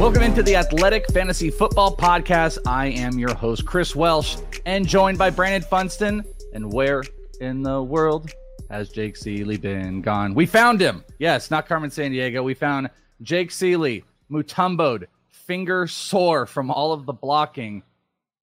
Welcome into the Athletic Fantasy Football Podcast. I am your host, Chris Welsh, and joined by Brandon Funston. And where in the world has Jake Ciely been gone? We found him. Yes, not Carmen Sandiego. We found Jake Ciely, mutumboed, finger sore from all of the blocking.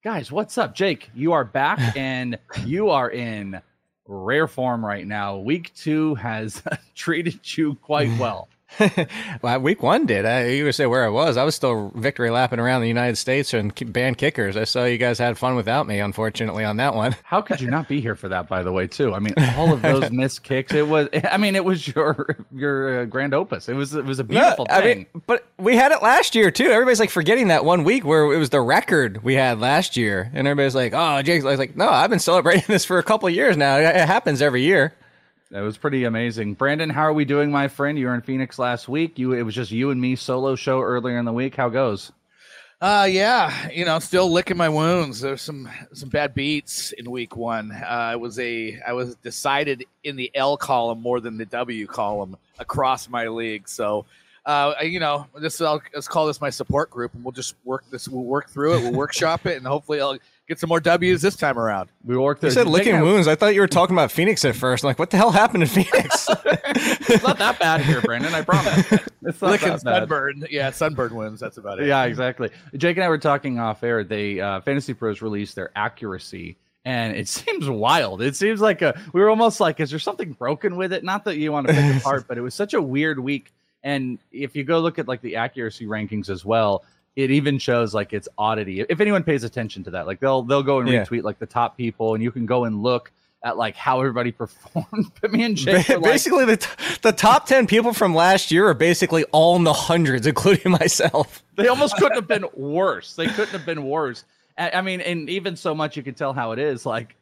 Guys, what's up? Jake, you are back and you are in rare form right now. Week two has treated you quite well. well, week one did. I, you would say where I was. I was still victory lapping around the United States and band kickers. I saw you guys had fun without me, unfortunately, on that one. How could you not be here for that? By the way, too. I mean, all of those missed kicks. It was. I mean, it was your your uh, grand opus. It was. It was a beautiful no, thing. I mean, but we had it last year too. Everybody's like forgetting that one week where it was the record we had last year, and everybody's like, "Oh, Jake's." Like, "No, I've been celebrating this for a couple years now. It happens every year." That was pretty amazing. Brandon, how are we doing, my friend? You were in Phoenix last week. You it was just you and me solo show earlier in the week. How goes? Uh yeah, you know, still licking my wounds. There's some some bad beats in week one. Uh, I was a I was decided in the L column more than the W column across my league. So uh, you know, this I'll, let's call this my support group, and we'll just work this. We'll work through it. We'll workshop it, and hopefully I'll get some more W's this time around. We worked. You said licking wounds. I thought you were talking about Phoenix at first. I'm like, what the hell happened in Phoenix? it's not that bad here, Brandon. I promise. It's not licking that bad. sunburn. Yeah, sunburn wounds. That's about it. Yeah, exactly. Jake and I were talking off air. They uh, FantasyPros released their accuracy. And it seems wild. It seems like a, we were almost like, is there something broken with it? Not that you want to pick apart, but it was such a weird week. And if you go look at like the accuracy rankings as well, it even shows like its oddity. If anyone pays attention to that, like they'll they'll go and Yeah. retweet like the top people, and you can go and look at like how everybody performed. But me and Jake like, basically, the t- the top ten people from last year are basically all in the hundreds, including myself. they almost couldn't have been worse. They couldn't have been worse. I mean, and even so much you can tell how it is. Like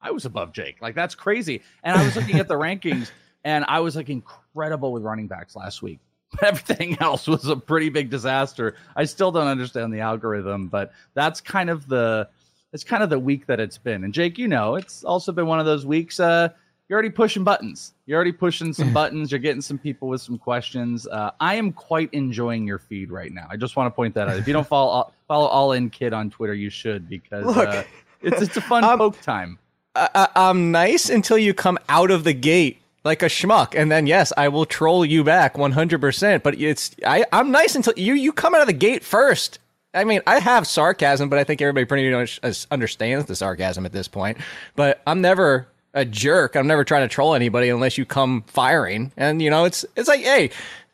I was above Jake. Like that's crazy. And I was looking at the rankings, and I was like incredible with running backs last week. But everything else was a pretty big disaster. I still don't understand the algorithm, but that's kind of the it's kind of the week that it's been. And Jake, you know, it's also been one of those weeks. Uh, you're already pushing buttons. You're already pushing some buttons. You're getting some people with some questions. Uh, I am quite enjoying your feed right now. I just want to point that out. If you don't follow follow All In Kid on Twitter, you should because Look, uh, it's it's a fun um, poke time. I, I, I'm nice until you come out of the gate like a schmuck, and then yes, I will troll you back 100. percent But it's I I'm nice until you you come out of the gate first. I mean, I have sarcasm, but I think everybody pretty much understands the sarcasm at this point. But I'm never a jerk. I'm never trying to troll anybody unless you come firing. And you know, it's it's like, hey,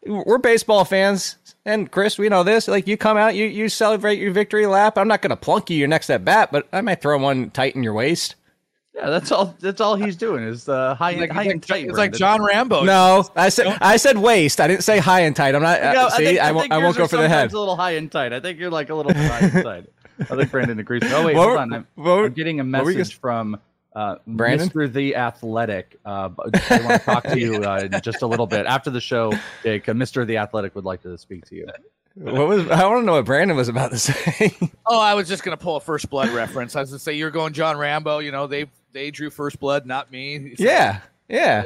we're baseball fans. And Chris, we know this. Like you come out, you you celebrate your victory lap. I'm not going to plunk you your next at bat, but I might throw one tight in your waist. Yeah, that's all. That's all he's doing is uh, high It's like, high it's and tight. it's like John Rambo. No, I said I said waist. I didn't say high and tight. I'm not. No, uh, see, think, I, won't. think I won't go for the head. A little high and tight. I think you're like a little high and tight. I think Brandon agrees. Oh wait, What hold on. I'm, what I'm getting a what were you message from uh, Brandon? Mr. The Athletic. Uh, I want to talk to you uh, in just a little bit after the show. Jake, uh, Mr. The Athletic would like to speak to you. What was I want to know what Brandon was about to say. Oh, I was just gonna pull a First Blood reference. I was gonna say you're going John Rambo. You know they they drew First Blood, not me. So yeah, yeah.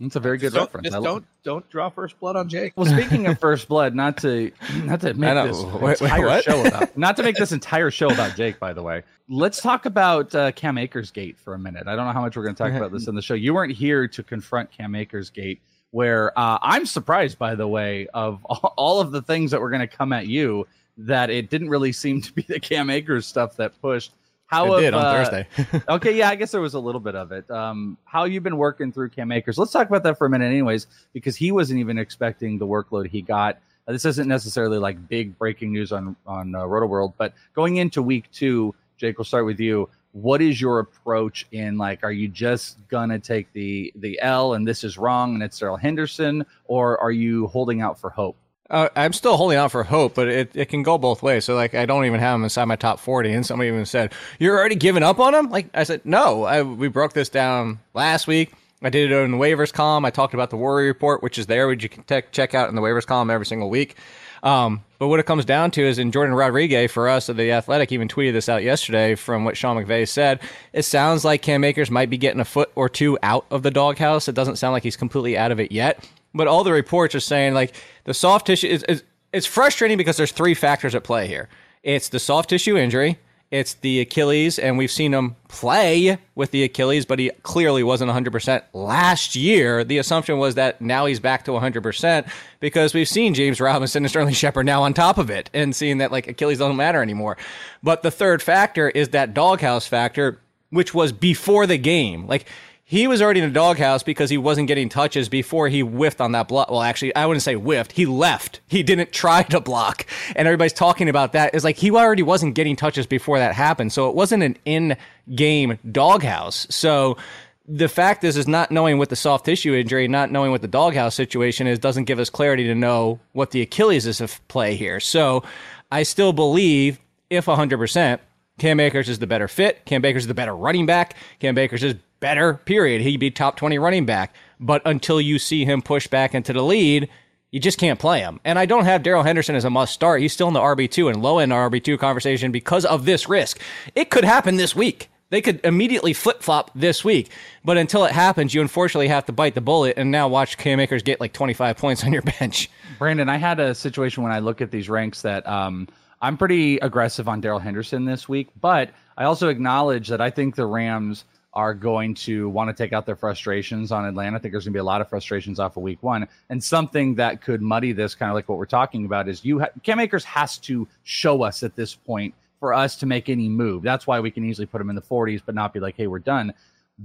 It's a very good just don't, reference. Just I love don't don't draw First Blood on Jake. Well, speaking of First Blood, not to not to make this Wait, wait, entire what? show about not to make this entire show about Jake. By the way, let's talk about uh, Cam Akers Gate for a minute. I don't know how much we're going to talk about this in the show. You weren't here to confront Cam Akers Gate, where uh, I'm surprised, by the way, of all of the things that were going to come at you, that it didn't really seem to be the Cam Akers stuff that pushed. How It did on uh, Thursday. okay, yeah, I guess there was a little bit of it. Um, how you've been working through Cam Akers? Let's talk about that for a minute, anyways, because he wasn't even expecting the workload he got. Uh, this isn't necessarily like big breaking news on on uh, Rotoworld, but going into week two, Jake, we'll start with you. What is your approach in like? Are you just gonna take the the L and this is wrong and it's Darrell Henderson, or are you holding out for hope? Uh, I'm still holding out for hope, but it, it can go both ways. So like I don't even have him inside my top 40, and somebody even said you're already giving up on him. Like I said, no. I, we broke this down last week. I did it in the waivers column. I talked about the worry report, which is there, which you can te- check out in the waivers column every single week. Um, but what it comes down to is, in Jourdan Rodriguez for us at the Athletic even tweeted this out yesterday from what Sean McVay said. It sounds like Cam Akers might be getting a foot or two out of the doghouse. It doesn't sound like he's completely out of it yet. But all the reports are saying like the soft tissue is, is it's frustrating because there's three factors at play here. It's the soft tissue injury, it's the Achilles, and we've seen him play with the Achilles, but he clearly wasn't 100% last year. The assumption was that now he's back to 100% because we've seen James Robinson and Sterling Shepard now on top of it and seeing that like Achilles doesn't matter anymore. But the third factor is that doghouse factor, which was before the game. Like, he was already in the doghouse because he wasn't getting touches before he whiffed on that block. Well, actually, I wouldn't say whiffed. He left. He didn't try to block. And everybody's talking about that. It's like he already wasn't getting touches before that happened. So it wasn't an in game doghouse. So the fact is, is not knowing what the soft tissue injury, not knowing what the doghouse situation is, doesn't give us clarity to know what the Achilles is at play here. So I still believe, if 100%, Cam Akers is the better fit. Cam Akers is the better running back. Cam Akers is better, period. He'd be top 20 running back. But until you see him push back into the lead, you just can't play him. And I don't have Darrell Henderson as a must start. He's still in the RB2 and low end RB2 conversation because of this risk. It could happen this week. They could immediately flip flop this week. But until it happens, you unfortunately have to bite the bullet and now watch Cam Akers get like 25 points on your bench. Brandon, I had a situation when I look at these ranks that um, I'm pretty aggressive on Darrell Henderson this week, but I also acknowledge that I think the Rams are going to want to take out their frustrations on Atlanta. I think there's going to be a lot of frustrations off of week one. And something that could muddy this, kind of like what we're talking about, is you ha- Cam Akers has to show us at this point for us to make any move. That's why we can easily put him in the 40s, but not be like, hey, we're done.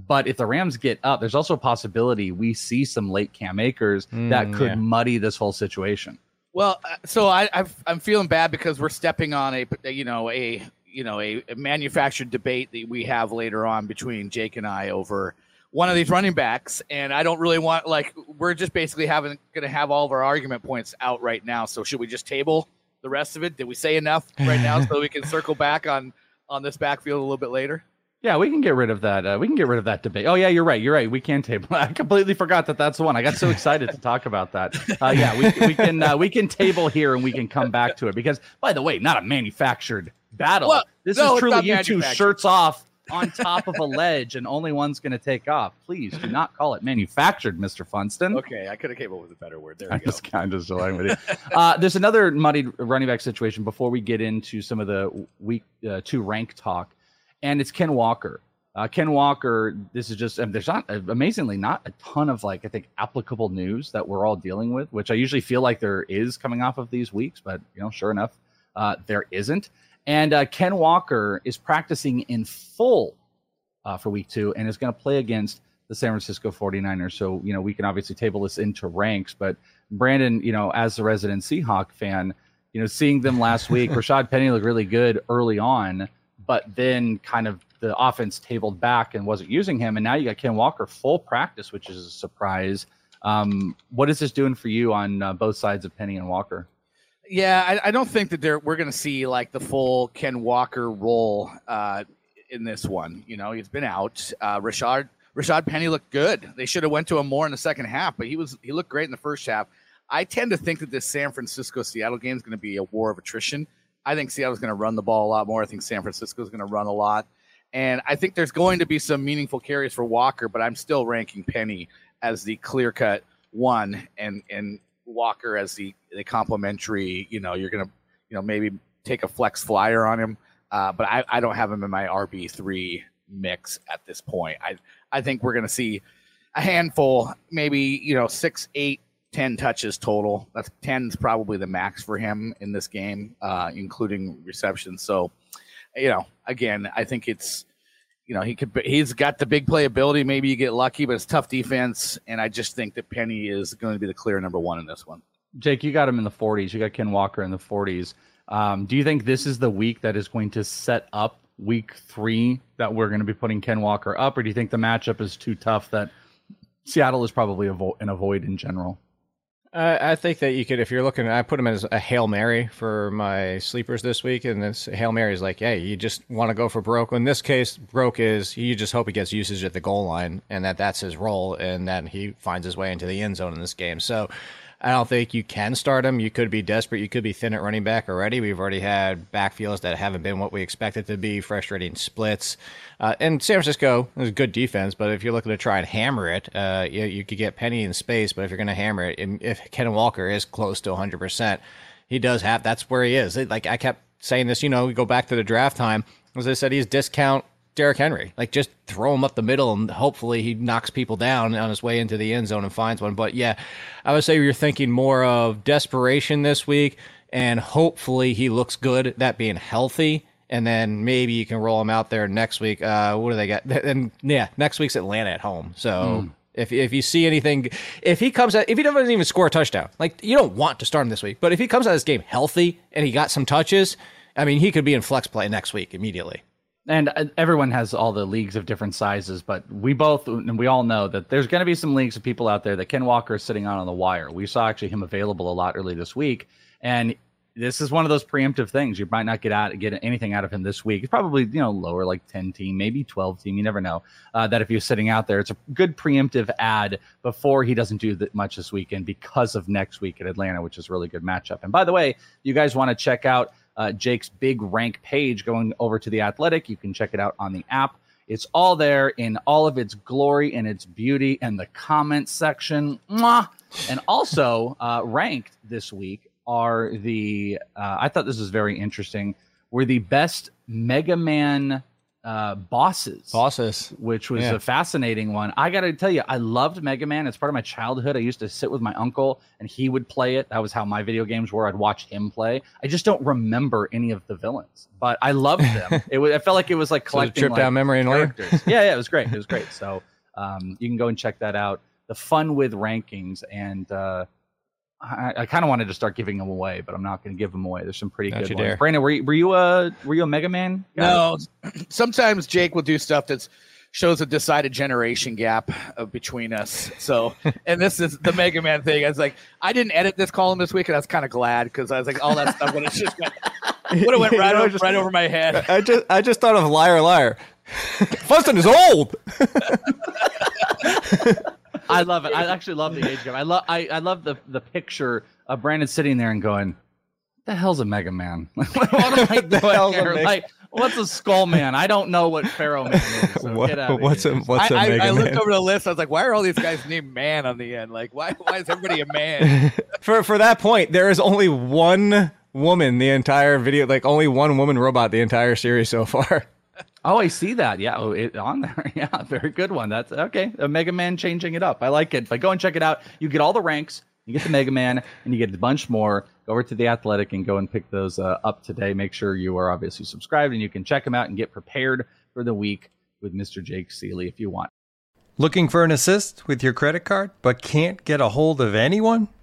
But if the Rams get up, there's also a possibility we see some late Cam Akers that could yeah. muddy this whole situation. Well, uh, so I, I've, I'm feeling bad because we're stepping on a you know a you know a, a manufactured debate that we have later on between Jake and I over one of these running backs, and I don't really want like we're just basically having going to have all of our argument points out right now. So should we just table the rest of it? Did we say enough right now so we can circle back on on this backfield a little bit later? Yeah, we can get rid of that. Uh, we can get rid of that debate. Oh yeah, you're right. You're right. We can table. I completely forgot that that's the one. I got so excited to talk about that. Uh, yeah, we, we can uh, we can table here and we can come back to it because, by the way, not a manufactured battle. Well, this no, is truly you two shirts off on top of a ledge and only one's going to take off. Please do not call it manufactured, Mister Funston. Okay, I could have came up with a better word. There we I'm go. just kind of with it. Uh, there's another muddied running back situation before we get into some of the week uh, two rank talk, and it's Ken Walker. Uh, Ken Walker. This is just and there's not amazingly not a ton of like I think applicable news that we're all dealing with, which I usually feel like there is coming off of these weeks, but you know, sure enough, uh, there isn't. And uh, Ken Walker is practicing in full uh, for week two and is going to play against the San Francisco 49ers. So, you know, we can obviously table this into ranks, but Brandon, you know, as the resident Seahawk fan, you know, seeing them last week, Rashad Penny looked really good early on, but then kind of the offense tabled back and wasn't using him. And now you got Ken Walker full practice, which is a surprise. Um, what is this doing for you on uh, both sides of Penny and Walker? Yeah, I, I don't think that we're going to see like the full Ken Walker role uh, in this one. You know, he's been out. Uh, Rashad Rashad Penny looked good. They should have went to him more in the second half, but he was he looked great in the first half. I tend to think that this San Francisco Seattle game is going to be a war of attrition. I think Seattle's going to run the ball a lot more. I think San Francisco is going to run a lot. And I think there's going to be some meaningful carries for Walker, but I'm still ranking Penny as the clear cut one and and Walker as the the complementary. You know, you're gonna you know maybe take a flex flyer on him, uh, but I, I don't have him in my RB three mix at this point. I I think we're gonna see a handful, maybe you know six, eight, ten touches total. That's ten is probably the max for him in this game, uh, including receptions. So, you know, again, I think it's you know he could he's got the big playability. Maybe you get lucky, but it's tough defense, and I just think that Penny is going to be the clear number one in this one. Jake, you got him in the 40s. You got Ken Walker in the 40s. Um, do you think this is the week that is going to set up week three that we're going to be putting Ken Walker up, or do you think the matchup is too tough that Seattle is probably avo- an avoid in general? I think that you could, if you're looking, I put him as a hail mary for my sleepers this week, and this hail mary is like, hey, you just want to go for broke. In this case, broke is you just hope he gets usage at the goal line, and that that's his role, and that he finds his way into the end zone in this game. So I don't think you can start him. You could be desperate. You could be thin at running back already. We've already had backfields that haven't been what we expected to be, frustrating splits. Uh, and San Francisco is a good defense, but if you're looking to try and hammer it, uh, you, you could get Penny in space. But if you're going to hammer it, if Ken Walker is close to 100%, he does have, that's where he is. Like I kept saying this, you know, we go back to the draft time. As I said, he's discount Derrick Henry. Like just throw him up the middle and hopefully he knocks people down on his way into the end zone and finds one. But yeah, I would say you're thinking more of desperation this week and hopefully he looks good, that being healthy. And then maybe you can roll him out there next week. Uh, what do they got? And yeah, next week's Atlanta at home. So mm. if if you see anything, if he comes out, if he doesn't even score a touchdown, like you don't want to start him this week. But if he comes out of this game healthy and he got some touches, I mean, he could be in flex play next week immediately and uh, everyone has all the leagues of different sizes, but we both and we all know that there's going to be some leagues of people out there that Ken Walker is sitting on on the wire. We saw actually him available a lot early this week, and this is one of those preemptive things. You might not get out get anything out of him this week. It's probably you know lower like ten team, maybe twelve team. You never know. Uh, that if you're sitting out there, it's a good preemptive ad before he doesn't do that much this weekend because of next week at Atlanta, which is really good matchup. And by the way, you guys want to check out uh, Jake's big rank page going over to the Athletic. You can check it out on the app. It's all there in all of its glory and its beauty and the comment section. Mwah! And also uh, ranked this week are the, uh, I thought this was very interesting, were the best Mega Man uh, bosses. Bosses, which was yeah. a fascinating one. I got to tell you, I loved Mega Man. It's part of my childhood. I used to sit with my uncle and he would play it. That was how my video games were. I'd watch him play. I just don't remember any of the villains, but I loved them. it, was, it felt like it was like collecting so trip like, down memory characters. yeah, yeah, it was great. It was great. So um, you can go and check that out. The fun with rankings and. Uh, I, I kind of wanted to start giving them away, but I'm not going to give them away. There's some pretty Don't good ones. Dare. Brandon, were you, were you a were you a Mega Man? Guy? No. Sometimes Jake will do stuff that's shows a decided generation gap of between us. So, and this is the Mega Man thing. I was like, I didn't edit this column this week, and I was kind of glad because I was like, all that stuff would have just went, would have went right, over, just, right over my head. I just I just thought of liar liar. Funston is old. I love it. I actually love the age gap. I love I, I love the the picture of Brandon sitting there and going, What "The hell's a Mega Man? what am I doing here? Like, what's a Skull Man? I don't know what Pharaoh Man is. So what, what's a what's a I, Mega I, I looked over the list. I was like, why are all these guys named Man on the end? Like, why why is everybody a man? for for that point, there is only one woman the entire video, like only one woman robot the entire series so far. Oh, I see that. Yeah, oh, it, on there. Yeah, very good one. That's okay. A Mega Man changing it up. I like it. But go and check it out. You get all the ranks. You get the Mega Man, and you get a bunch more. Go over to the Athletic and go and pick those uh, up today. Make sure you are obviously subscribed, and you can check them out and get prepared for the week with Mr. Jake Ciely if you want. Looking for an assist with your credit card, but can't get a hold of anyone?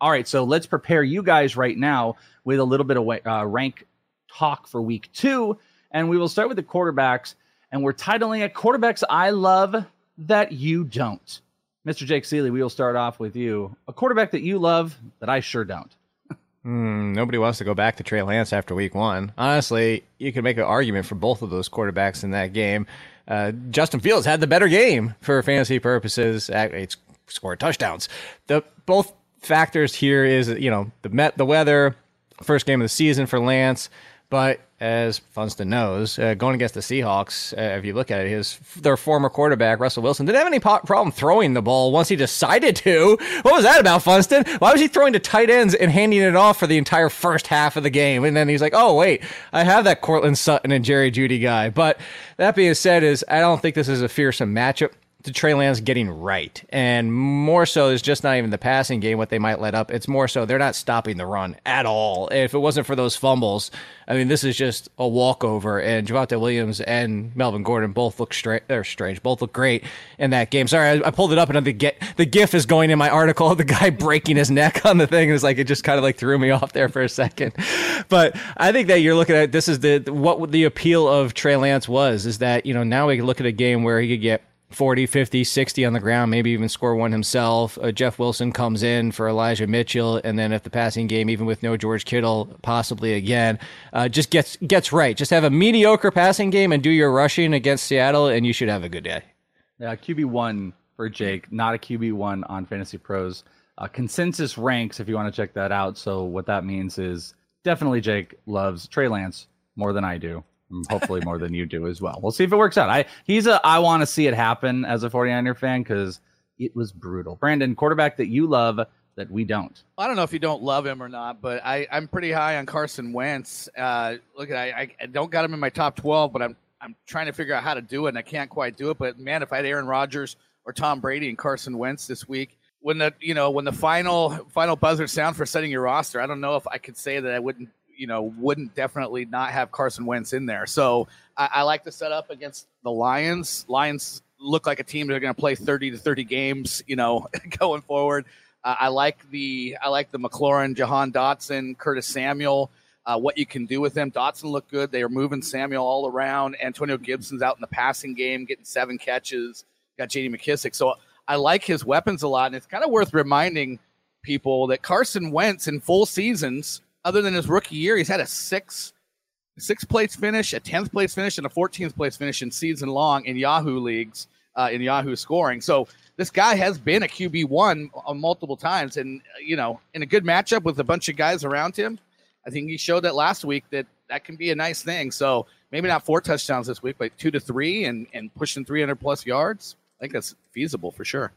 All right, so let's prepare you guys right now with a little bit of uh, rank talk for week two. And we will start with the quarterbacks. And we're titling it Quarterbacks I Love That You Don't. Mr. Jake Ciely, we will start off with you. A quarterback that you love that I sure don't. Mm, nobody wants to go back to Trey Lance after week one. Honestly, you could make an argument for both of those quarterbacks in that game. Uh, Justin Fields had the better game for fantasy purposes. It's scored touchdowns. The both factors here is you know the met the weather, first game of the season for Lance, but as Funston knows, uh, going against the Seahawks, uh, if you look at it, his their former quarterback Russell Wilson didn't have any po- problem throwing the ball once he decided to. What was that about, Funston? Why was he throwing to tight ends and handing it off for the entire first half of the game? And then he's like, "Oh wait, I have that Courtland Sutton and Jerry Jeudy guy." But that being said, is I don't think this is a fearsome matchup to Trey Lance getting right. And more so is just not even the passing game, what they might let up. It's more so they're not stopping the run at all. If it wasn't for those fumbles, I mean, this is just a walkover. And Javonte Williams and Melvin Gordon both look straight. They're strange. Both look great in that game. Sorry, I, I pulled it up and the get the GIF is going in my article of the guy breaking his neck on the thing. It's like it just kind of like threw me off there for a second. But I think that you're looking at this is the what the appeal of Trey Lance was is that you know now we can look at a game where he could get 40, 50, 60 on the ground, maybe even score one himself. Uh, Jeff Wilson comes in for Elijah Mitchell, and then if the passing game, even with no George Kittle, possibly again, uh, just gets gets right. Just have a mediocre passing game and do your rushing against Seattle, and you should have a good day. Yeah, QB one for Jake, not a QB one on FantasyPros. Uh, consensus ranks, if you want to check that out. So what that means is definitely Jake loves Trey Lance more than I do. Hopefully more than you do as well. We'll see if it works out. I he's a I want to see it happen as a 49er fan because it was brutal. Brandon, quarterback that you love that we don't. I don't know if you don't love him or not, but I, I'm pretty high on Carson Wentz. Uh, look, I, I don't got him in my top 12, but I'm I'm trying to figure out how to do it, and I can't quite do it. But man, if I had Aaron Rodgers or Tom Brady and Carson Wentz this week, when the you know when the final final buzzer sound for setting your roster, I don't know if I could say that I wouldn't you know, wouldn't definitely not have Carson Wentz in there. So I, I like the setup against the Lions. Lions look like a team that are going to play 30 to 30 games, you know, going forward. Uh, I like the I like the McLaurin, Jahan Dotson, Curtis Samuel. Uh, what you can do with them. Dotson looked good. They are moving Samuel all around. Antonio Gibson's out in the passing game, getting seven catches. Got J.D. McKissic. So I like his weapons a lot, and it's kind of worth reminding people that Carson Wentz in full seasons other than his rookie year, he's had a six six place finish, a tenth place finish, and a fourteenth place finish in season long in Yahoo leagues uh, in Yahoo scoring. So this guy has been a QB one multiple times, and you know, in a good matchup with a bunch of guys around him, I think he showed that last week that that can be a nice thing. So maybe not four touchdowns this week, but two to three and and pushing three hundred plus yards. I think that's feasible for sure.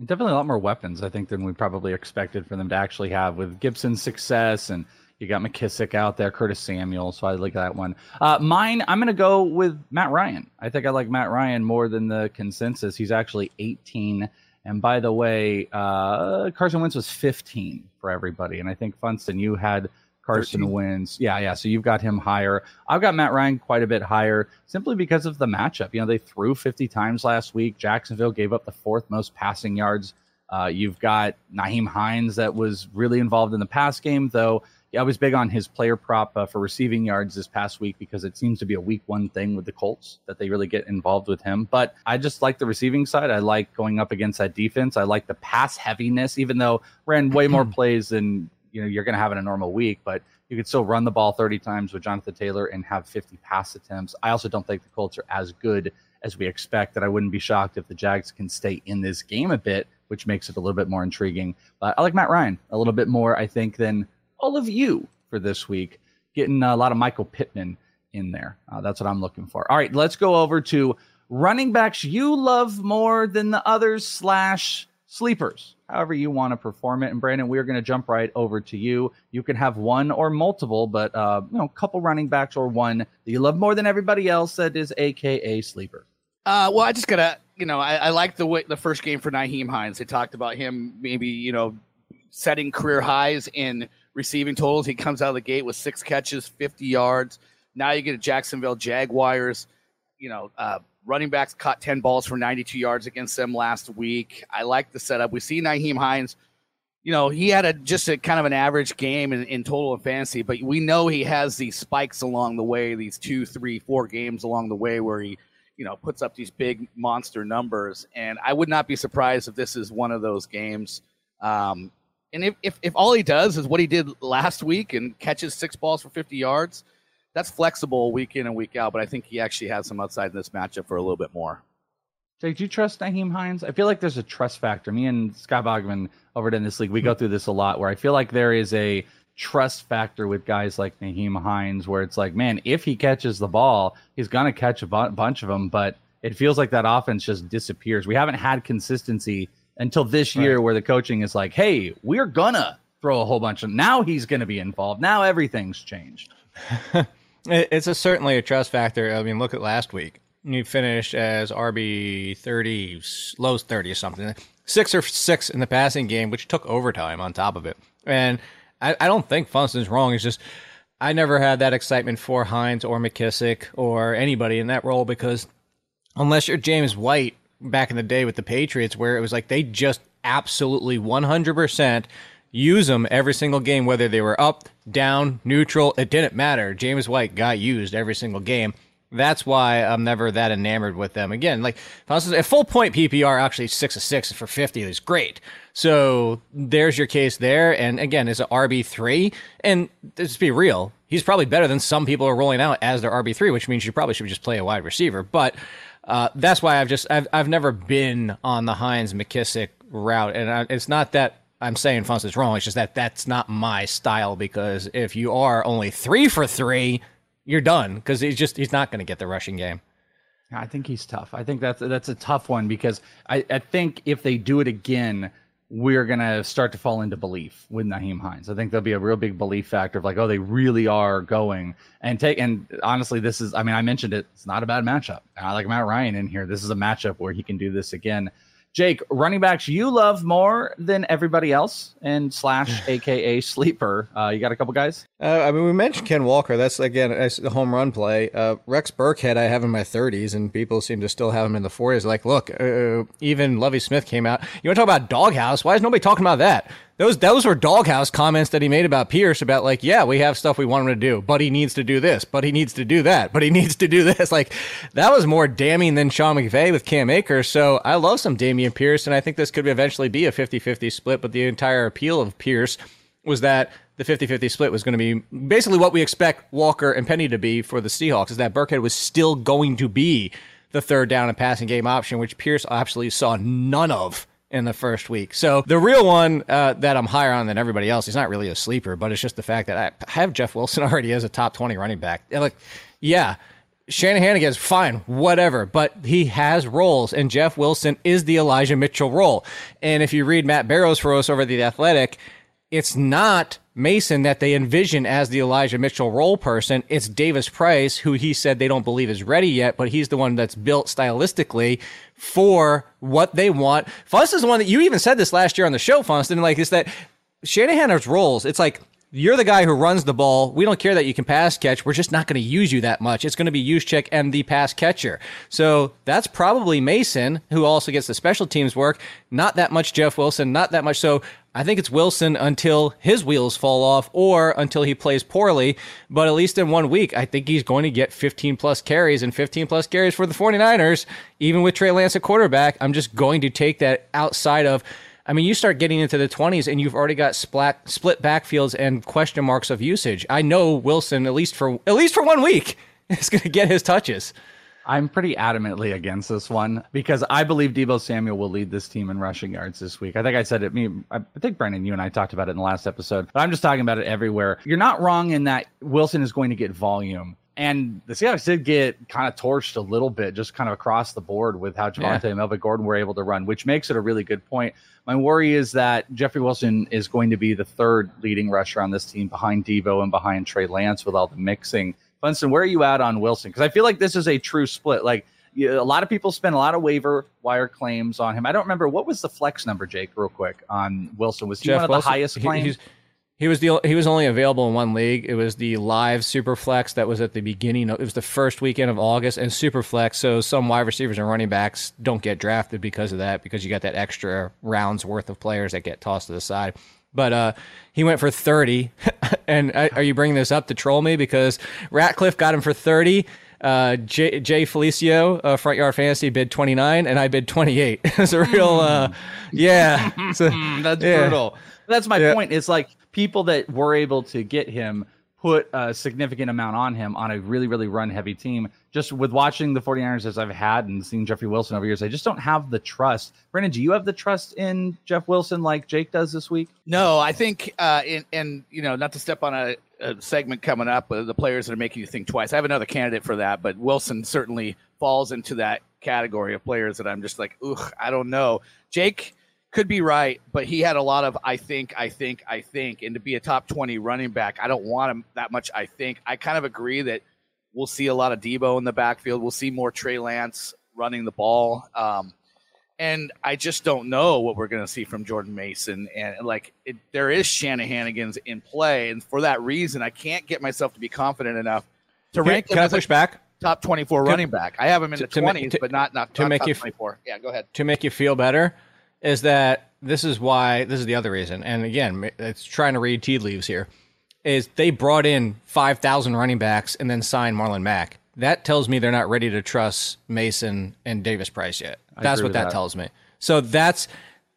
Definitely a lot more weapons, I think, than we probably expected for them to actually have with Gibson's success and you got McKissic out there, Curtis Samuel. So I like that one. Uh, mine, I'm going to go with Matt Ryan. I think I like Matt Ryan more than the consensus. He's actually 18. And by the way, uh, Carson Wentz was 15 for everybody. And I think Funston, you had Carson 13. Wentz. Yeah, yeah. So you've got him higher. I've got Matt Ryan quite a bit higher simply because of the matchup. You know, they threw 50 times last week. Jacksonville gave up the fourth most passing yards. Uh, you've got Nyheim Hines that was really involved in the pass game, though I was big on his player prop uh, for receiving yards this past week because it seems to be a week one thing with the Colts that they really get involved with him. But I just like the receiving side. I like going up against that defense. I like the pass heaviness, even though ran way more plays than you know you're going to have in a normal week. But you could still run the ball 30 times with Jonathan Taylor and have 50 pass attempts. I also don't think the Colts are as good as we expect. That I wouldn't be shocked if the Jags can stay in this game a bit, which makes it a little bit more intriguing. But I like Matt Ryan a little bit more, I think, than all of you for this week, getting a lot of Michael Pittman in there. Uh, that's what I'm looking for. All right, let's go over to running backs you love more than the others slash sleepers, however you want to perform it. And Brandon, we're going to jump right over to you. You can have one or multiple, but uh, you know, a couple running backs or one that you love more than everybody else that is AKA sleeper. Uh, well, I just gotta, you know, I, I like the way the first game for Nyheim Hines. They talked about him maybe, you know, setting career highs in receiving totals. He comes out of the gate with six catches, 50 yards. Now you get a Jacksonville Jaguars, you know, uh, running backs caught 10 balls for 92 yards against them last week. I like the setup. We see Nyheim Hines, you know, he had a just a kind of an average game in, in total and fantasy, but we know he has these spikes along the way, these two, three, four games along the way where he, you know, puts up these big monster numbers. And I would not be surprised if this is one of those games. Um, and if, if, if all he does is what he did last week and catches six balls for 50 yards, that's flexible week in and week out. But I think he actually has some outside in this matchup for a little bit more. Jake, do you trust Nyheim Hines? I feel like there's a trust factor. Me and Scott Bogman over in this league, we go hmm. through this a lot where I feel like there is a trust factor with guys like Nyheim Hines where it's like, man, if he catches the ball, he's going to catch a bu- bunch of them. But it feels like that offense just disappears. We haven't had consistency until this year right. where the coaching is like, hey, we're to throw a whole bunch of. Now he's going to be involved. Now everything's changed. it's a, certainly a trust factor. I mean, look at last week. You finished as RB thirty, lows thirty or something, six or six in the passing game, which took overtime on top of it. And I, I don't think Funston's wrong. It's just I never had that excitement for Hines or McKissic or anybody in that role because unless you're James White back in the day with the Patriots, where it was like they just absolutely 100% use them every single game, whether they were up, down, neutral. It didn't matter. James White got used every single game. That's why I'm never that enamored with them. Again, like if a full point PPR, actually six of six for 50 is great. So there's your case there. And again, is an RB three. And let's be real, he's probably better than some people are rolling out as their RB three, which means you probably should just play a wide receiver. But uh, that's why I've just I've I've never been on the Hines McKissic route, and I, it's not that I'm saying Funston's wrong. It's just that that's not my style because if you are only three for three, you're done because he's just he's not going to get the rushing game. I think he's tough. I think that's that's a tough one because I, I think if they do it again, we're gonna start to fall into belief with Nyheim Hines. I think there'll be a real big belief factor of like, oh, they really are going and take. And honestly, this is. I mean, I mentioned it. It's not a bad matchup. I like Matt Ryan in here. This is a matchup where he can do this again. Jake, running backs you love more than everybody else, and slash AKA sleeper. Uh, you got a couple guys? Uh, I mean, we mentioned Ken Walker. That's again a home run play. Uh, Rex Burkhead, I have in my 30s, and people seem to still have him in the 40s. Like, look, uh, even Lovie Smith came out. You want to talk about doghouse? Why is nobody talking about that? Those those were doghouse comments that he made about Pierce about like, yeah, we have stuff we want him to do, but he needs to do this, but he needs to do that, but he needs to do this. Like that was more damning than Sean McVay with Cam Akers. So I love some Dameon Pierce, and I think this could eventually be a 50-50 split. But the entire appeal of Pierce was that the 50-50 split was going to be basically what we expect Walker and Penny to be for the Seahawks. Is that Burkhead was still going to be the third down and passing game option, which Pierce absolutely saw none of in the first week. So the real one uh, that I'm higher on than everybody else, he's not really a sleeper, but it's just the fact that I have Jeff Wilson already as a top 20 running back. Like, yeah, Shanahan again is fine, whatever, but he has roles, and Jeff Wilson is the Elijah Mitchell role. And if you read Matt Barrows for us over the Athletic, it's not Mason that they envision as the Elijah Mitchell role person. It's Davis Price, who he said they don't believe is ready yet, but he's the one that's built stylistically for what they want. Funston is the one that you even said this last year on the show, Funston, like is that Shanahan has roles. It's like you're the guy who runs the ball. We don't care that you can pass catch. We're just not going to use you that much. It's going to be Juszczyk and the pass catcher. So that's probably Mason, who also gets the special teams work. Not that much Jeff Wilson, not that much. So I think it's Wilson until his wheels fall off or until he plays poorly. But at least in one week, I think he's going to get 15 plus carries and 15 plus carries for the 49ers. Even with Trey Lance at quarterback, I'm just going to take that outside of. I mean, you start getting into the 20s and you've already got split, split backfields and question marks of usage. I know Wilson, at least for at least for one week, is going to get his touches. I'm pretty adamantly against this one because I believe Deebo Samuel will lead this team in rushing yards this week. I think I said it. Me, I think Brandon, you and I talked about it in the last episode, but I'm just talking about it everywhere. You're not wrong in that Wilson is going to get volume, and the Seahawks did get kind of torched a little bit, just kind of across the board with how Javonte and Melvin Gordon were able to run, which makes it a really good point. My worry is that Jeffrey Wilson is going to be the third leading rusher on this team behind Deebo and behind Trey Lance with all the mixing. Funston, where are you at on Wilson? Because I feel like this is a true split. Like you, a lot of people spend a lot of waiver wire claims on him. I don't remember what was the flex number, Jake, real quick on Wilson. Was he Jeff one of Wilson, the highest claims? he's- He was the he was only available in one league. It was the live Superflex that was at the beginning. Of, it was the first weekend of August and Superflex. So some wide receivers and running backs don't get drafted because of that because you got that extra rounds worth of players that get tossed to the side. But uh, he went for thirty. and uh, are you bringing this up to troll me because Ratcliffe got him for thirty? Uh, Jay, Jay Felicio, uh, Front Yard Fantasy, bid 29, and I bid 28. it's a real, uh, yeah. So, That's yeah. brutal. That's my Yeah. point. It's like people that were able to get him put a significant amount on him on a really, really run heavy team. Just with watching the 49ers as I've had and seeing Jeffrey Wilson over years, I just don't have the trust. Brandon, do you have the trust in Jeff Wilson like Jake does this week? No, I think, uh, and you know, not to step on a, a segment coming up, uh, the players that are making you think twice. I have another candidate for that, but Wilson certainly falls into that category of players that I'm just like, ugh, I don't know. Jake could be right, but he had a lot of I think, I think, I think, and to be a top 20 running back, I don't want him that much. I think I kind of agree that we'll see a lot of Deebo in the backfield. We'll see more Trey Lance running the ball. Um, and I just don't know what we're going to see from Jordan Mason. And like, it, there is Shanahanigans in play, and for that reason, I can't get myself to be confident enough to rank can I push back? top twenty-four running back. I have him in to- the twenties, to- but not not to not make top you twenty-four. Yeah, go ahead. to make you feel better is that this is why this is the other reason and again it's trying to read tea leaves here is they brought in 5000 running backs and then signed marlon mack. That tells me they're not ready to trust mason and davis price yet. That's what that, that. tells me. So that's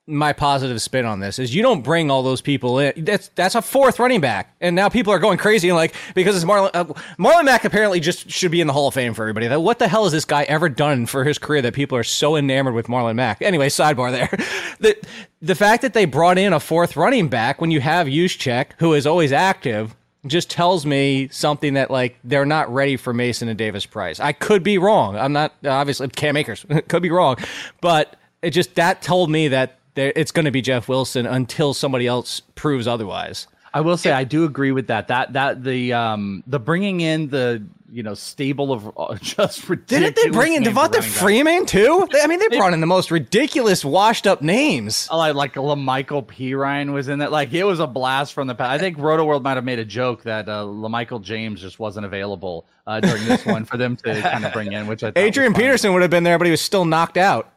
my positive spin on this is you don't bring all those people in. That's that's a fourth running back, and now people are going crazy and like because it's Marlon uh, Marlon Mack apparently just should be in the Hall of Fame for everybody. That what the hell has this guy ever done for his career that people are so enamored with Marlon Mack? Anyway, sidebar there. the the fact that they brought in a fourth running back when you have Juszczyk, who is always active. Just tells me something that like they're not ready for Mason and Davis Price. I could be wrong. I'm not obviously Cam Akers could be wrong, but it just that told me that there, it's going to be Jeff Wilson until somebody else proves otherwise. I will say I do agree with that. That that the um the bringing in the you know stable of uh, just ridiculous. Didn't they bring in Devonta. Freeman too? They- I mean, they brought in the most ridiculous, washed-up names. Oh, like, like LaMichael P. Ryan was in that. Like it was a blast from the past. I think Rotoworld might have made a joke that uh, LaMichael James just wasn't available uh, during this one for them to kind of bring in, which I Adrian. Peterson would have been there, but he was still knocked out.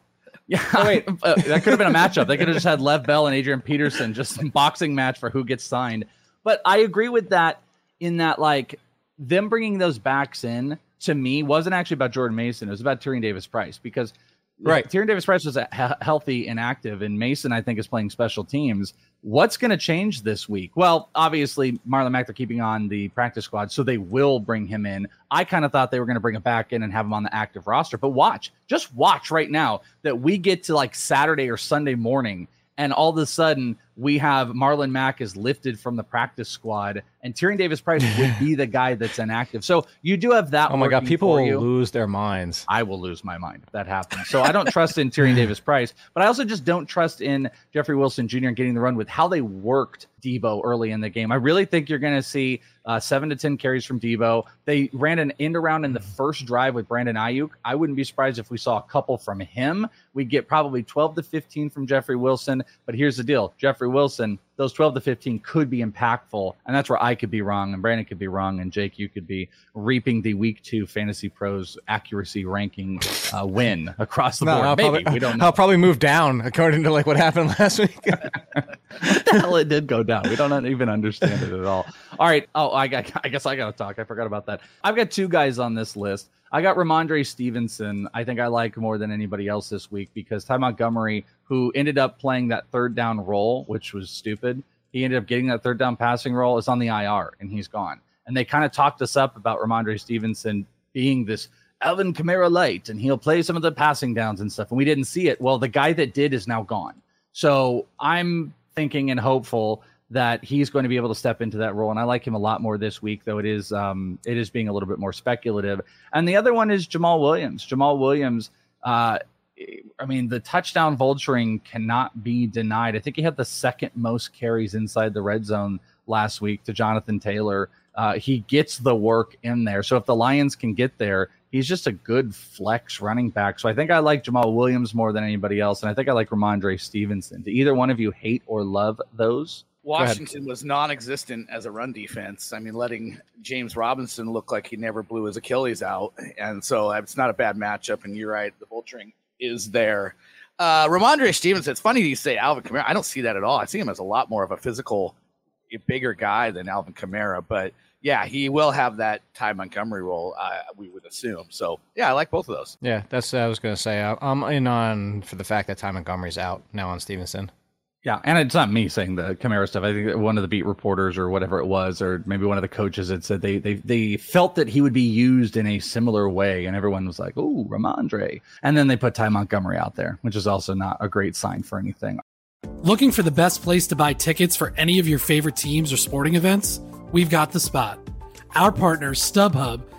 Yeah, wait, uh, that could have been a matchup. They could have just had Lev Bell and Adrian Peterson, just boxing match for who gets signed. But I agree with that in that, like, them bringing those backs in to me wasn't actually about Jordan Mason. It was about Tyrion Davis Price because Right. Tyrion Davis Price was healthy and active, and Mason, I think, is playing special teams. What's going to change this week? Well, obviously, Marlon Mack, they're keeping on the practice squad, so they will bring him in. I kind of thought they were going to bring him back in and have him on the active roster, but watch, just watch right now that we get to like Saturday or Sunday morning, and all of a sudden we have Marlon Mack is lifted from the practice squad, and Tyrion Davis Price would be the guy that's inactive. So you do have that. Oh my God, people will you. lose their minds. I will lose my mind if that happens. So I don't trust in Tyrion Davis Price, but I also just don't trust in Jeffrey Wilson Jr. and getting the run with how they worked Deebo early in the game. I really think you're going to see uh, seven to 10 carries from Deebo. They ran an end around in the first drive with Brandon Aiyuk. I wouldn't be surprised if we saw a couple from him. We get probably 12 to 15 from Jeffrey Wilson. But here's the deal Jeffrey Wilson, those 12 to 15 could be impactful. And that's where I could be wrong, and Brandon could be wrong, and Jake, you could be reaping the week two FantasyPros accuracy ranking uh, win across the board. I'll, Maybe probably, we don't know. I'll probably move down according to like what happened last week. what the hell it did go down. We don't even understand it at all. All right. Oh, I, got, I guess I got to talk. I forgot about that. I've got two guys on this list. I got Rhamondre Stevenson. I think I like more than anybody else this week because Ty Montgomery, who ended up playing that third down role, which was stupid, he ended up getting that third down passing role, is on the IR and he's gone. And they kind of talked us up about Rhamondre Stevenson being this Alvin Kamara light and he'll play some of the passing downs and stuff. And we didn't see it. Well, the guy that did is now gone. So I'm thinking and hopeful that he's going to be able to step into that role. And I like him a lot more this week, though it is um, it is being a little bit more speculative. And the other one is Jamaal Williams. Jamaal Williams. Uh, I mean, the touchdown vulturing cannot be denied. I think he had the second most carries inside the red zone last week to Jonathan Taylor. Uh, he gets the work in there. So if the Lions can get there, he's just a good flex running back. So I think I like Jamaal Williams more than anybody else. And I think I like Rhamondre Stevenson. Do either one of you hate or love those? Washington was non-existent as a run defense. I mean, letting James Robinson look like he never blew his Achilles out, and so it's not a bad matchup. And you're right, the vulturing is there. Uh, Rhamondre Stevenson. It's funny you say Alvin Kamara. I don't see that at all. I see him as a lot more of a physical, bigger guy than Alvin Kamara. But yeah, he will have that Ty Montgomery role. Uh, we would assume. So yeah, I like both of those. Yeah, that's what I was going to say. I'm in on for the fact that Ty Montgomery's out now on Stevenson. Yeah, and it's not me saying the Kamara stuff. I think one of the beat reporters or whatever it was, or maybe one of the coaches had said they they they felt that he would be used in a similar way, and everyone was like, "Oh, Rhamondre," and then they put Ty Montgomery out there, which is also not a great sign for anything. Looking for the best place to buy tickets for any of your favorite teams or sporting events? We've got the spot. Our partner, StubHub,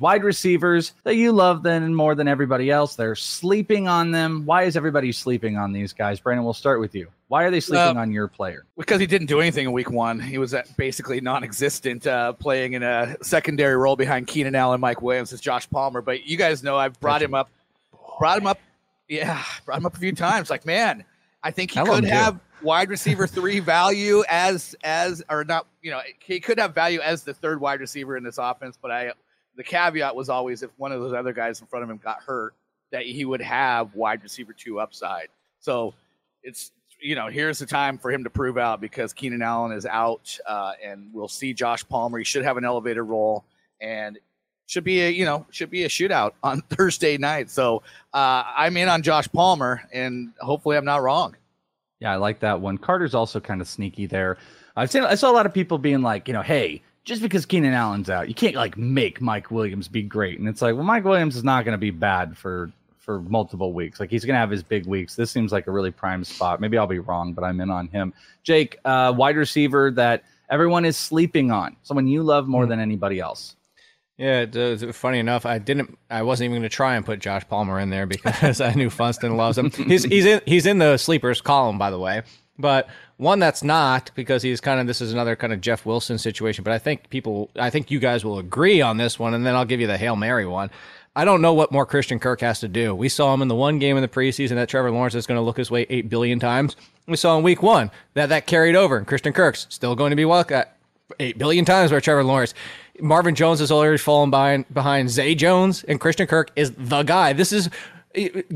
wide receivers that you love then more than everybody else. They're sleeping on them. Why is everybody sleeping on these guys? Brandon, we'll start with you. Why are they sleeping uh, on your player? Because he didn't do anything in week one. He was basically non-existent, uh, playing in a secondary role behind Keenan Allen, Mike Williams, as Josh Palmer. But you guys know I've brought him up, brought him up, yeah, brought him up a few times. Like, man, I think he I could have wide receiver three value as as or not. You know, he could have value as the third wide receiver in this offense. But I the caveat was always if one of those other guys in front of him got hurt, that he would have wide receiver two upside. So it's you know here's the time for him to prove out because Keenan Allen is out, uh, and we'll see Josh Palmer. He should have an elevated role and should be a you know should be a shootout on Thursday night. So uh, I'm in on Josh Palmer, and hopefully I'm not wrong. Yeah, I like that one. Carter's also kind of sneaky there. I've seen I saw a lot of people being like, you know, hey, just because Keenan Allen's out, you can't like make Mike Williams be great. And it's like, well, Mike Williams is not going to be bad for for multiple weeks. Like he's going to have his big weeks. This seems like a really prime spot. Maybe I'll be wrong, but I'm in on him. Jake, uh, wide receiver that everyone is sleeping on, someone you love more mm. than anybody else. Yeah, funny enough, I didn't. I wasn't even going to try and put Josh Palmer in there because I knew Funston loves him. He's he's in he's in the sleepers column, by the way. But one that's not because he's kind of this is another kind of Jeff Wilson situation. But I think people, I think you guys will agree on this one, and then I'll give you the hail mary one. I don't know what more Christian Kirk has to do. We saw him in the one game in the preseason that Trevor Lawrence is going to look his way eight billion times. We saw in week one that that carried over, and Christian Kirk's still going to be welcome uh, eight billion times by Trevor Lawrence. Marvin Jones has already fallen behind behind Zay Jones, and Christian Kirk is the guy. This is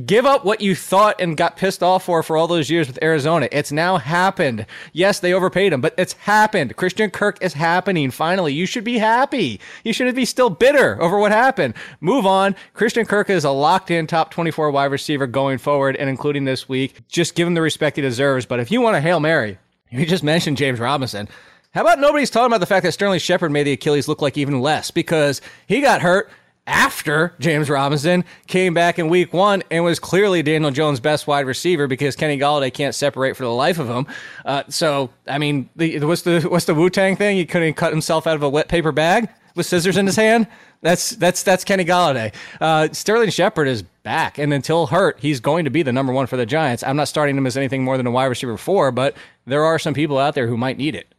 give up what you thought and got pissed off for for all those years with Arizona. It's now happened. Yes, they overpaid him, but it's happened. Christian Kirk is happening. Finally, you should be happy. You shouldn't be still bitter over what happened. Move on. Christian Kirk is a locked in top 24 wide receiver going forward and including this week. Just give him the respect he deserves. But if you want a Hail Mary, you just mentioned James Robinson. How about nobody's talking about the fact that Sterling Shepard made the Achilles look like even less because he got hurt after James Robinson came back in week one and was clearly Daniel Jones' best wide receiver because Kenny Golladay can't separate for the life of him. Uh, so, I mean, the, what's the what's the Wu Tang thing? He couldn't cut himself out of a wet paper bag with scissors in his hand. That's that's that's Kenny Golladay. Uh, Sterling Shepard is back, and until hurt, he's going to be the number one for the Giants. I'm not starting him as anything more than a wide receiver four, but there are some people out there who might need it.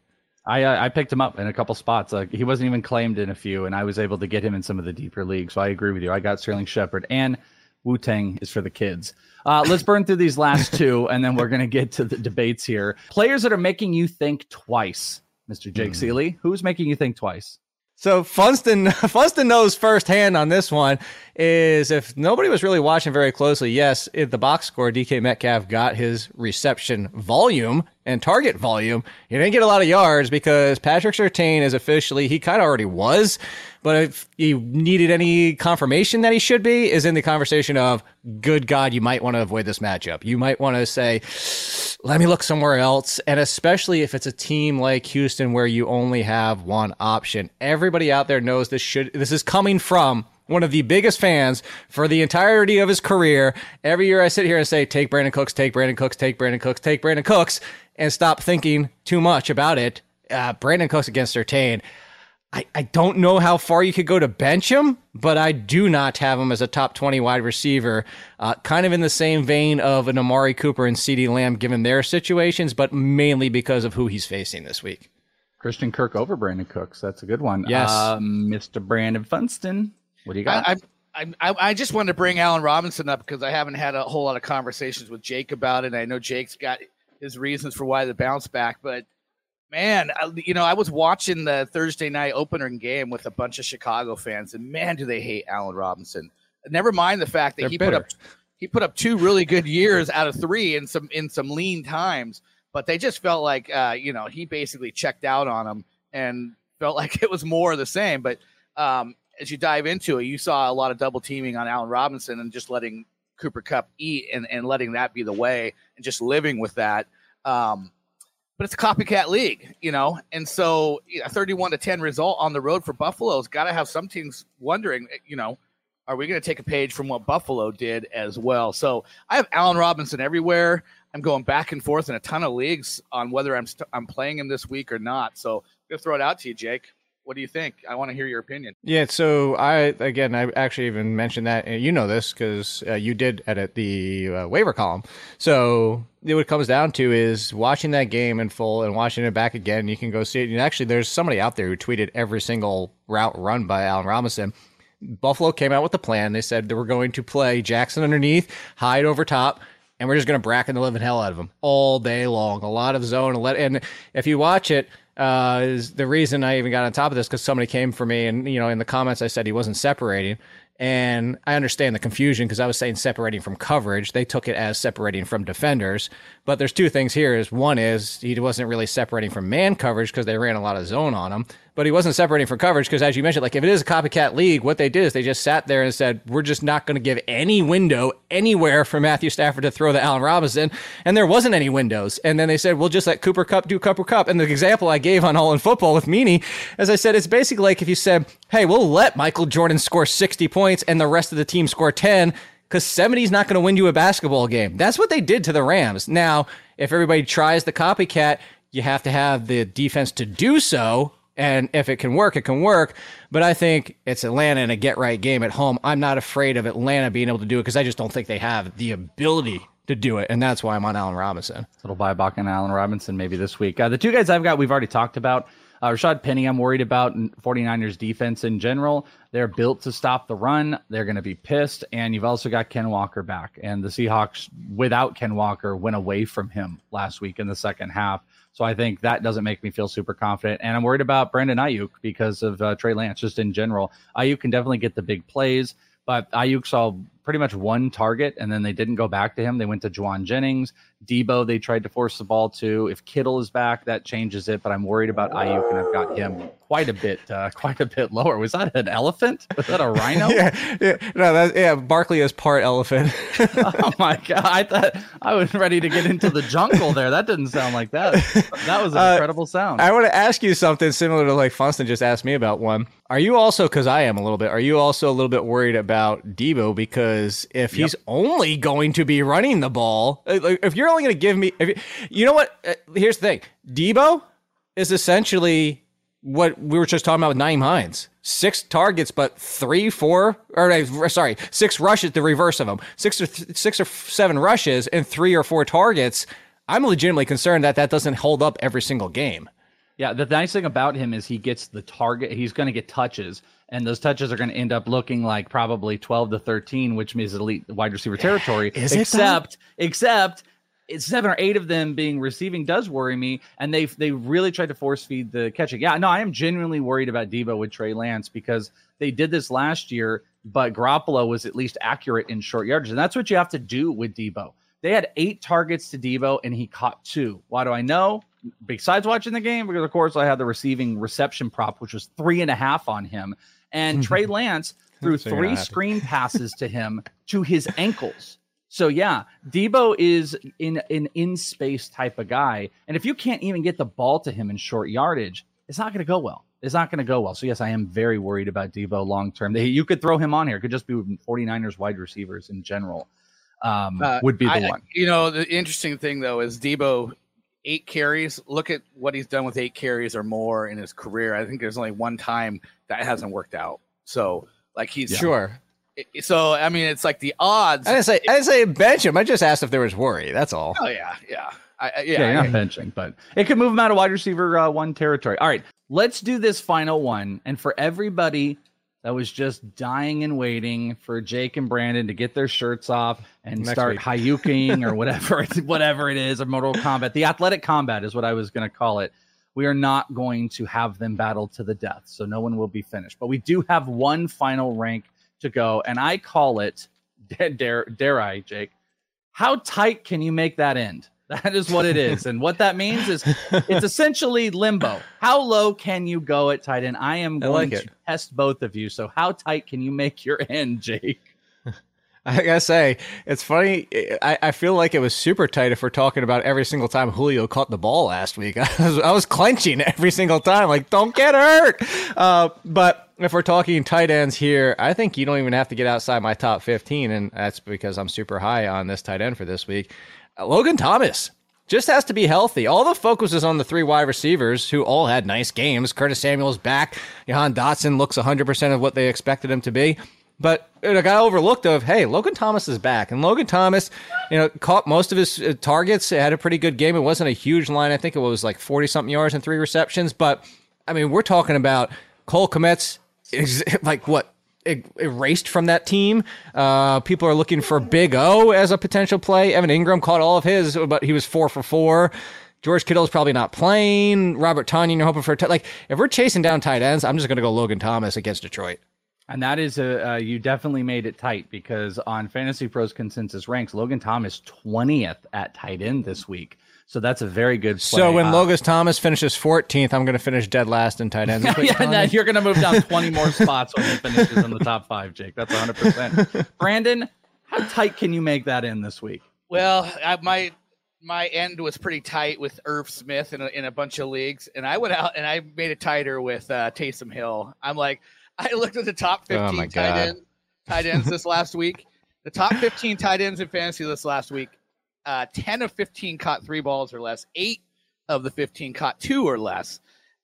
I uh, I picked him up in a couple spots. Like he wasn't even claimed in a few, and I was able to get him in some of the deeper leagues. So I agree with you. I got Sterling Shepard and Wu Tang is for the kids. Uh, let's burn through these last two, and then we're gonna get to the debates here. Players that are making you think twice, Mr. Jake Ciely. Who's making you think twice? So Funston, Funston knows firsthand on this one is if nobody was really watching very closely, yes, in the box score, DK Metcalf got his reception volume and target volume. He didn't get a lot of yards because Patrick Surtain is officially, he kind of already was, but if he needed any confirmation that he should be, is in the conversation of, good God, you might want to avoid this matchup. You might want to say, let me look somewhere else. And especially if it's a team like Houston where you only have one option. Everybody out there knows this should, this is coming from one of the biggest fans for the entirety of his career. Every year I sit here and say, take Brandin Cooks, take Brandin Cooks, take Brandin Cooks, take Brandin Cooks, and stop thinking too much about it. Uh, Brandin Cooks against Surtain. I, I don't know how far you could go to bench him, but I do not have him as a top 20 wide receiver. Uh, kind of in the same vein of an Amari Cooper and CeeDee Lamb given their situations, but mainly because of who he's facing this week. Christian Kirk over Brandin Cooks. That's a good one. Yes. Um, Mr. Brandon Funston. What do you got? I, I, I, I just wanted to bring Allen Robinson up because I haven't had a whole lot of conversations with Jake about it. I know Jake's got his reasons for why the bounce back, but man, I- you know, I was watching the Thursday night opener game with a bunch of Chicago fans, and man, do they hate Allen Robinson. Never mind the fact that They're he put up he put up two really good years out of three in some in some lean times, but they just felt like uh, you know he basically checked out on them and felt like it was more of the same. But um, as you dive into it, you saw a lot of double teaming on Allen Robinson and just letting Cooper Kupp eat and, and letting that be the way and just living with that. Um, but it's a copycat league, you know, and so a 31 to 10 result on the road for Buffalo's got to have some teams wondering, you know, are we going to take a page from what Buffalo did as well? So I have Allen Robinson everywhere. I'm going back and forth in a ton of leagues on whether I'm st- I'm playing him this week or not. So I'm gonna throw it out to you, Jake. What do you think? I want to hear your opinion. Yeah, so I again, I actually even mentioned that, and you know this because uh, you did edit the uh, waiver column. So what it comes down to is watching that game in full and watching it back again. You can go see it. And actually, there's somebody out there who tweeted every single route run by Allen Robinson. Buffalo came out with a plan. They said they were going to play Jackson underneath, hide over top, and we're just going to bracken the living hell out of them all day long. A lot of zone. And if you watch it, uh, is the reason I even got on top of this because somebody came for me, and you know, in the comments I said he wasn't separating. And I understand the confusion because I was saying separating from coverage. They took it as separating from defenders. But there's two things here. Is one is he wasn't really separating from man coverage because they ran a lot of zone on him. But he wasn't separating from coverage because, as you mentioned, like if it is a copycat league, what they did is they just sat there and said, "We're just not going to give any window anywhere for Matthew Stafford to throw the Allen Robinson," and there wasn't any windows. And then they said, "We'll just let Cooper Kupp do Cooper Kupp." And the example I gave on All in Football with Meanie, as I said, it's basically like if you said, "Hey, we'll let Michael Jordan score 60 points and the rest of the team score 10." Because 70 is not going to win you a basketball game. That's what they did to the Rams. Now, if everybody tries the copycat, you have to have the defense to do so. And if it can work, it can work. But I think it's Atlanta in a get right game at home. I'm not afraid of Atlanta being able to do it because I just don't think they have the ability to do it. And that's why I'm on Allen Robinson. Little Buyback and Allen Robinson maybe this week. Uh, the two guys I've got, we've already talked about. Uh, Rashad Penny, I'm worried about 49ers defense in general. They're built to stop the run. They're going to be pissed. And you've also got Ken Walker back. And the Seahawks, without Ken Walker, went away from him last week in the second half. So I think that doesn't make me feel super confident. And I'm worried about Brandon Aiyuk because of uh, Trey Lance, just in general. Aiyuk can definitely get the big plays, but Aiyuk saw pretty much one target and then they didn't go back to him. They went to Jauan Jennings. Deebo, they tried to force the ball to. If Kittle is back, that changes it. But I'm worried about Aiyuk and I've got him quite a bit, uh, quite a bit lower. Was that an elephant? Was that a rhino? yeah, yeah, no, that, yeah. Barkley is part elephant. oh my god! I thought I was ready to get into the jungle there. That didn't sound like that. That was an Uh, incredible sound. I want to ask you something similar to like Funston just asked me about one. Are you also, because I am a little bit, are you also a little bit worried about Deebo? Because if he's only going to be running the ball, uh, if you're only going to give me, if you, you know what? Uh, here's the thing Deebo is essentially what we were just talking about with Nyheim Hines. Six targets, but three, four, or uh, sorry, six rushes, the reverse of them. Six or th- six or seven rushes and three or four targets. I'm legitimately concerned that that doesn't hold up every single game. Yeah, the nice thing about him is he gets the target. He's going to get touches, and those touches are going to end up looking like probably 12 to 13, which means elite wide receiver territory. Is except, except it's seven or eight of them being receiving does worry me, and they they really tried to force feed the catching. Yeah, no, I am genuinely worried about Deebo with Trey Lance because they did this last year, but Garoppolo was at least accurate in short yardage, and that's what you have to do with Deebo. They had eight targets to Deebo, and he caught two. Why do I know? Besides watching the game, because of course I had the receiving reception prop, which was three and a half on him, and Trey Lance threw So three screen passes to him to his ankles. So yeah, Deebo is in an in space type of guy, and if you can't even get the ball to him in short yardage, it's not going to go well. It's not going to go well. So yes, I am very worried about Deebo long term. You could throw him on here. It could just be 49ers wide receivers in general. Um, Uh, would be the I- one. You know, the interesting thing though is Deebo eight carries. Look at what he's done with eight carries or more in his career. I think there's only one time that hasn't worked out. So like he's Sure. So I mean, it's like the odds. I didn't say I didn't say bench him. I just asked if there was worry. That's all. Oh yeah, yeah, I, I- Yeah, yeah. you're I- not benching, but it could move him out of wide receiver uh, one territory. All right, let's do this final one. And for everybody that was just dying and waiting for Jake and Brandon to get their shirts off and Next start week. hayuking or whatever, whatever it is, or Mortal Kombat, the athletic combat is what I was going to call it. We are not going to have them battle to the death, so no one will be finished. But we do have one final rank to go, and I call it dare dare I, Jake? How tight can you make that end? That is what it is. And what that means is it's essentially limbo. How low can you go at tight end? I am I going like to it. test both of you. So how tight can you make your end, Jake? I gotta say, it's funny. I, I feel like it was super tight if we're talking about every single time Julio caught the ball last week. I was, I was clenching every single time, like, don't get hurt. Uh, but if we're talking tight ends here, I think you don't even have to get outside my top 15, and that's because I'm super high on this tight end for this week. Logan Thomas just has to be healthy. All the focus is on the three wide receivers who all had nice games. Curtis Samuel's back. Jahan Dotson looks 100% of what they expected him to be. But it got overlooked of, hey, Logan Thomas is back. And Logan Thomas, you know, caught most of his uh, targets, had a pretty good game. It wasn't a huge line. I think it was like 40 something yards and three receptions. But, I mean, we're talking about Cole Kmet's, like, what? Erased from that team. Uh, people are looking for Big O as a potential play. Evan Engram caught all of his, but he was four for four. George Kittle's probably not playing. Robert Tonyan, you're hoping for a t- like. If we're chasing down tight ends, I'm just going to go Logan Thomas against Detroit. And that is a uh, you definitely made it tight because on FantasyPros consensus ranks, Logan Thomas 20th at tight end this week. So that's a very good play. So when Uh, Logan Thomas finishes 14th, I'm going to finish dead last in tight ends. Is you're yeah, no, you're going to move down 20 more spots when he finishes in the top five, Jake. That's 100%. Brandon, how tight can you make that in this week? Well, I, my my end was pretty tight with Irv Smith in a, in a bunch of leagues, and I went out and I made it tighter with uh, Taysom Hill. I'm like, I looked at the top Oh 15 my tight end tight ends this last week. The top 15 tight ends in fantasy this last week, uh, 10 of 15 caught three balls or less. Eight of the 15 caught two or less.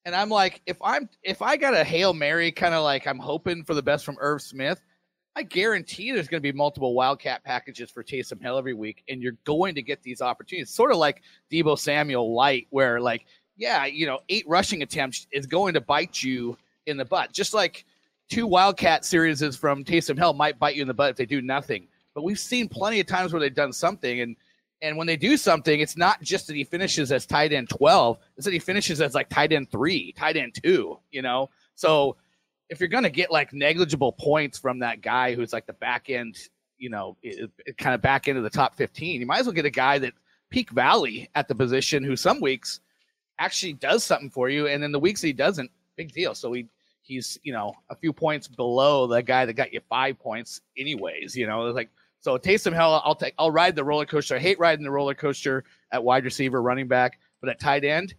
And I'm like, if I'm if I got a hail mary, kind of like I'm hoping for the best from Irv Smith, I guarantee there's going to be multiple Wildcat packages for Taysom Hill every week, and you're going to get these opportunities. Sort of like Deebo Samuel light, where like, yeah, you know, eight rushing attempts is going to bite you in the butt, just like two Wildcat series from Taysom Hill might bite you in the butt if they do nothing. But we've seen plenty of times where they've done something, and and when they do something, it's not just that he finishes as tight end twelve; it's that he finishes as like tight end three, tight end two. You know, so if you're to get like negligible points from that guy who's like the back end, you know, kind of back into the top 15, you might as well get a guy that peak valley at the position who some weeks actually does something for you. And then the weeks he doesn't, big deal. So he, he's, you know, a few points below the guy that got you five points anyways, you know, it's like, so Taysom Hill, I'll take, I'll ride the roller coaster. I hate riding the roller coaster at wide receiver, running back, but at tight end,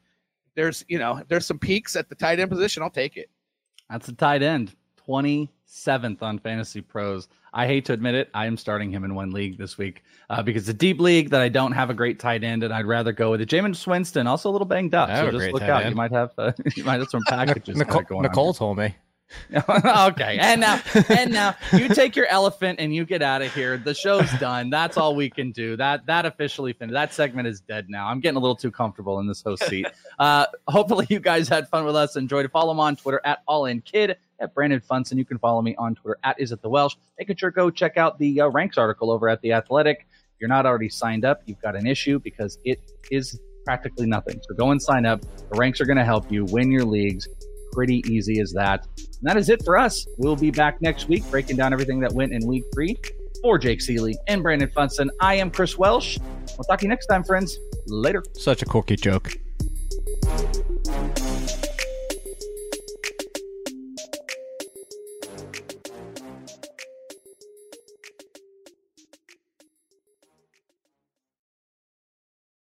there's, you know, there's some peaks at the tight end position. I'll take it. That's a tight end, 27th on FantasyPros. I hate to admit it, I am starting him in one league this week uh, because it's a deep league that I don't have a great tight end, and I'd rather go with it. Jameis Winston, also a little banged up, so just look out. end. You might have uh, you might have some packages Nicole, going Nicole told me. okay, and now, and now, you take your elephant and you get out of here. The show's done. That's all we can do. That that officially finished. That segment is dead now. I'm getting a little too comfortable in this host seat. Uh, hopefully, you guys had fun with us. Enjoyed. Follow him on Twitter at All In Kid at Brandon Funston. You can follow me on Twitter at Is It The Welsh. Make sure go check out the uh, ranks article over at the Athletic. If you're not already signed up, you've got an issue because it is practically nothing. So go and sign up. The ranks are going to help you win your leagues. Pretty easy as that. And that is it for us. We'll be back next week breaking down everything that went in week three. For Jake Ciely and Brandon Funston, I am Chris Welsh. We'll talk to you next time, friends. Later. Such a quirky joke.